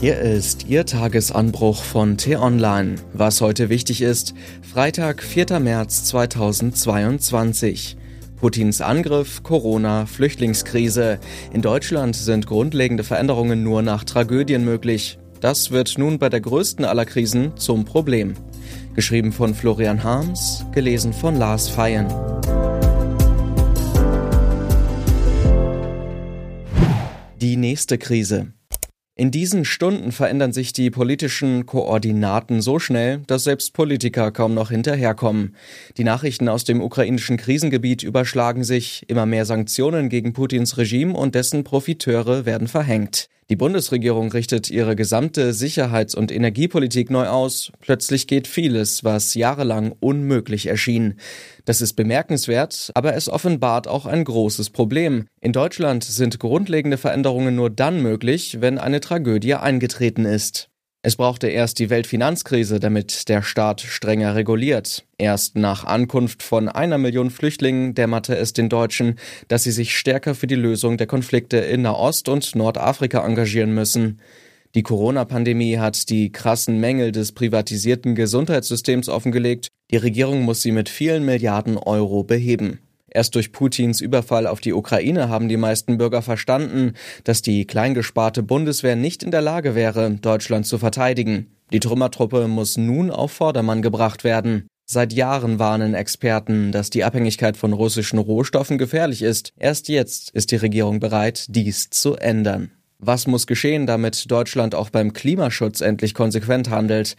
Hier ist Ihr Tagesanbruch von T-Online. Was heute wichtig ist, Freitag, 4. März 2022. Putins Angriff, Corona, Flüchtlingskrise. In Deutschland sind grundlegende Veränderungen nur nach Tragödien möglich. Das wird nun bei der größten aller Krisen zum Problem. Geschrieben von Florian Harms, gelesen von Lars Feyen. Die nächste Krise. In diesen Stunden verändern sich die politischen Koordinaten so schnell, dass selbst Politiker kaum noch hinterherkommen. Die Nachrichten aus dem ukrainischen Krisengebiet überschlagen sich, immer mehr Sanktionen gegen Putins Regime und dessen Profiteure werden verhängt. Die Bundesregierung richtet ihre gesamte Sicherheits- und Energiepolitik neu aus. Plötzlich geht vieles, was jahrelang unmöglich erschien. Das ist bemerkenswert, aber es offenbart auch ein großes Problem. In Deutschland sind grundlegende Veränderungen nur dann möglich, wenn eine Tragödie eingetreten ist. Es brauchte erst die Weltfinanzkrise, damit der Staat strenger reguliert. Erst nach Ankunft von einer Million Flüchtlingen dämmerte es den Deutschen, dass sie sich stärker für die Lösung der Konflikte in Nahost und Nordafrika engagieren müssen. Die Corona-Pandemie hat die krassen Mängel des privatisierten Gesundheitssystems offengelegt. Die Regierung muss sie mit vielen Milliarden Euro beheben. Erst durch Putins Überfall auf die Ukraine haben die meisten Bürger verstanden, dass die kleingesparte Bundeswehr nicht in der Lage wäre, Deutschland zu verteidigen. Die Trümmertruppe muss nun auf Vordermann gebracht werden. Seit Jahren warnen Experten, dass die Abhängigkeit von russischen Rohstoffen gefährlich ist. Erst jetzt ist die Regierung bereit, dies zu ändern. Was muss geschehen, damit Deutschland auch beim Klimaschutz endlich konsequent handelt?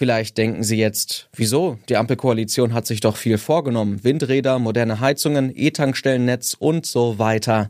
Vielleicht denken Sie jetzt, wieso? Die Ampelkoalition hat sich doch viel vorgenommen. Windräder, moderne Heizungen, E-Tankstellennetz und so weiter.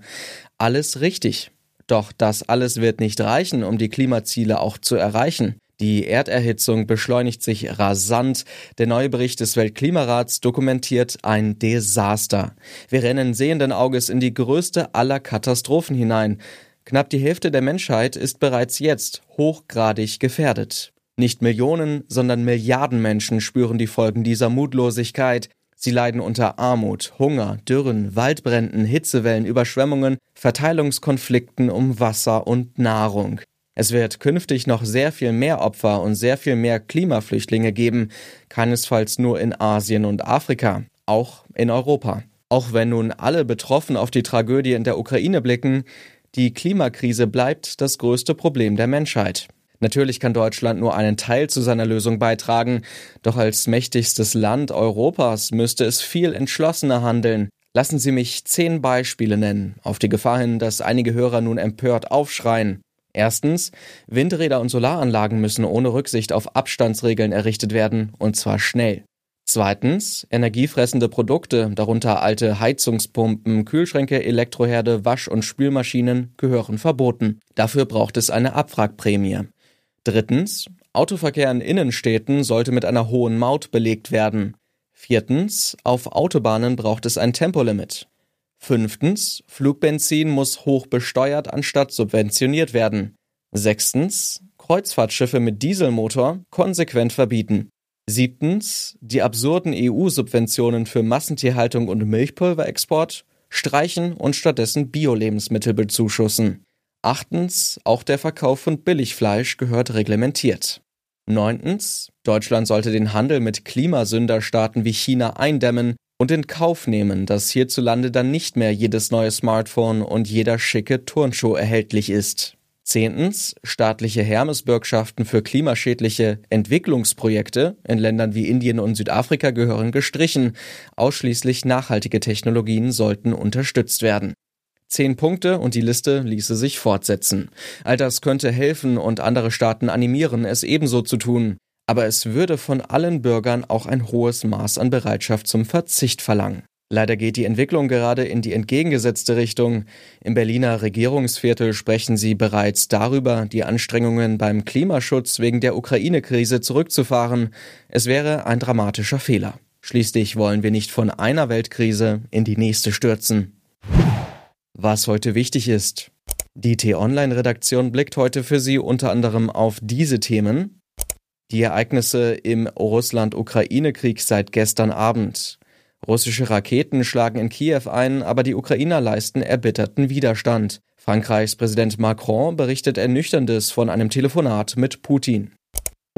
Alles richtig. Doch das alles wird nicht reichen, um die Klimaziele auch zu erreichen. Die Erderhitzung beschleunigt sich rasant. Der neue Bericht des Weltklimarats dokumentiert ein Desaster. Wir rennen sehenden Auges in die größte aller Katastrophen hinein. Knapp die Hälfte der Menschheit ist bereits jetzt hochgradig gefährdet. Nicht Millionen, sondern Milliarden Menschen spüren die Folgen dieser Mutlosigkeit. Sie leiden unter Armut, Hunger, Dürren, Waldbränden, Hitzewellen, Überschwemmungen, Verteilungskonflikten um Wasser und Nahrung. Es wird künftig noch sehr viel mehr Opfer und sehr viel mehr Klimaflüchtlinge geben, keinesfalls nur in Asien und Afrika, auch in Europa. Auch wenn nun alle betroffen auf die Tragödie in der Ukraine blicken, die Klimakrise bleibt das größte Problem der Menschheit. Natürlich kann Deutschland nur einen Teil zu seiner Lösung beitragen, doch als mächtigstes Land Europas müsste es viel entschlossener handeln. Lassen Sie mich zehn Beispiele nennen, auf die Gefahr hin, dass einige Hörer nun empört aufschreien. Erstens, Windräder und Solaranlagen müssen ohne Rücksicht auf Abstandsregeln errichtet werden, und zwar schnell. Zweitens, energiefressende Produkte, darunter alte Heizungspumpen, Kühlschränke, Elektroherde, Wasch- und Spülmaschinen, gehören verboten. Dafür braucht es eine Abwrackprämie. Drittens, Autoverkehr in Innenstädten sollte mit einer hohen Maut belegt werden. Viertens, auf Autobahnen braucht es ein Tempolimit. Fünftens, Flugbenzin muss hoch besteuert anstatt subventioniert werden. Sechstens, Kreuzfahrtschiffe mit Dieselmotor konsequent verbieten. Siebtens, die absurden EU-Subventionen für Massentierhaltung und Milchpulverexport streichen und stattdessen Bio-Lebensmittel bezuschussen. Achtens, auch der Verkauf von Billigfleisch gehört reglementiert. Neuntens, Deutschland sollte den Handel mit Klimasünderstaaten wie China eindämmen und in Kauf nehmen, dass hierzulande dann nicht mehr jedes neue Smartphone und jeder schicke Turnschuh erhältlich ist. Zehntens, staatliche Hermesbürgschaften für klimaschädliche Entwicklungsprojekte in Ländern wie Indien und Südafrika gehören gestrichen. Ausschließlich nachhaltige Technologien sollten unterstützt werden. Zehn Punkte und die Liste ließe sich fortsetzen. All das könnte helfen und andere Staaten animieren, es ebenso zu tun. Aber es würde von allen Bürgern auch ein hohes Maß an Bereitschaft zum Verzicht verlangen. Leider geht die Entwicklung gerade in die entgegengesetzte Richtung. Im Berliner Regierungsviertel sprechen sie bereits darüber, die Anstrengungen beim Klimaschutz wegen der Ukraine-Krise zurückzufahren. Es wäre ein dramatischer Fehler. Schließlich wollen wir nicht von einer Weltkrise in die nächste stürzen. Was heute wichtig ist. Die T-Online-Redaktion blickt heute für Sie unter anderem auf diese Themen. Die Ereignisse im Russland-Ukraine-Krieg seit gestern Abend. Russische Raketen schlagen in Kiew ein, aber die Ukrainer leisten erbitterten Widerstand. Frankreichs Präsident Macron berichtet ernüchterndes von einem Telefonat mit Putin.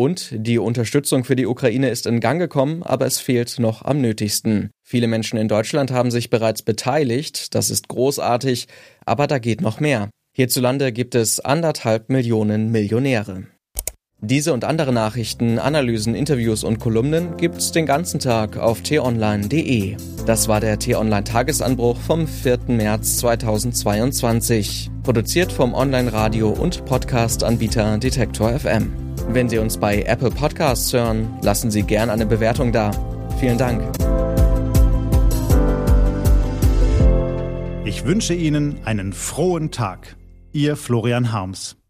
Und die Unterstützung für die Ukraine ist in Gang gekommen, aber es fehlt noch am nötigsten. Viele Menschen in Deutschland haben sich bereits beteiligt, das ist großartig, aber da geht noch mehr. Hierzulande gibt es anderthalb Millionen Millionäre. Diese und andere Nachrichten, Analysen, Interviews und Kolumnen gibt's den ganzen Tag auf t-online.de. Das war der T-Online Tagesanbruch vom 4. März 2022. Produziert vom Online-Radio und Podcast-Anbieter Detektor FM. Wenn Sie uns bei Apple Podcasts hören, lassen Sie gern eine Bewertung da. Vielen Dank. Ich wünsche Ihnen einen frohen Tag. Ihr Florian Harms.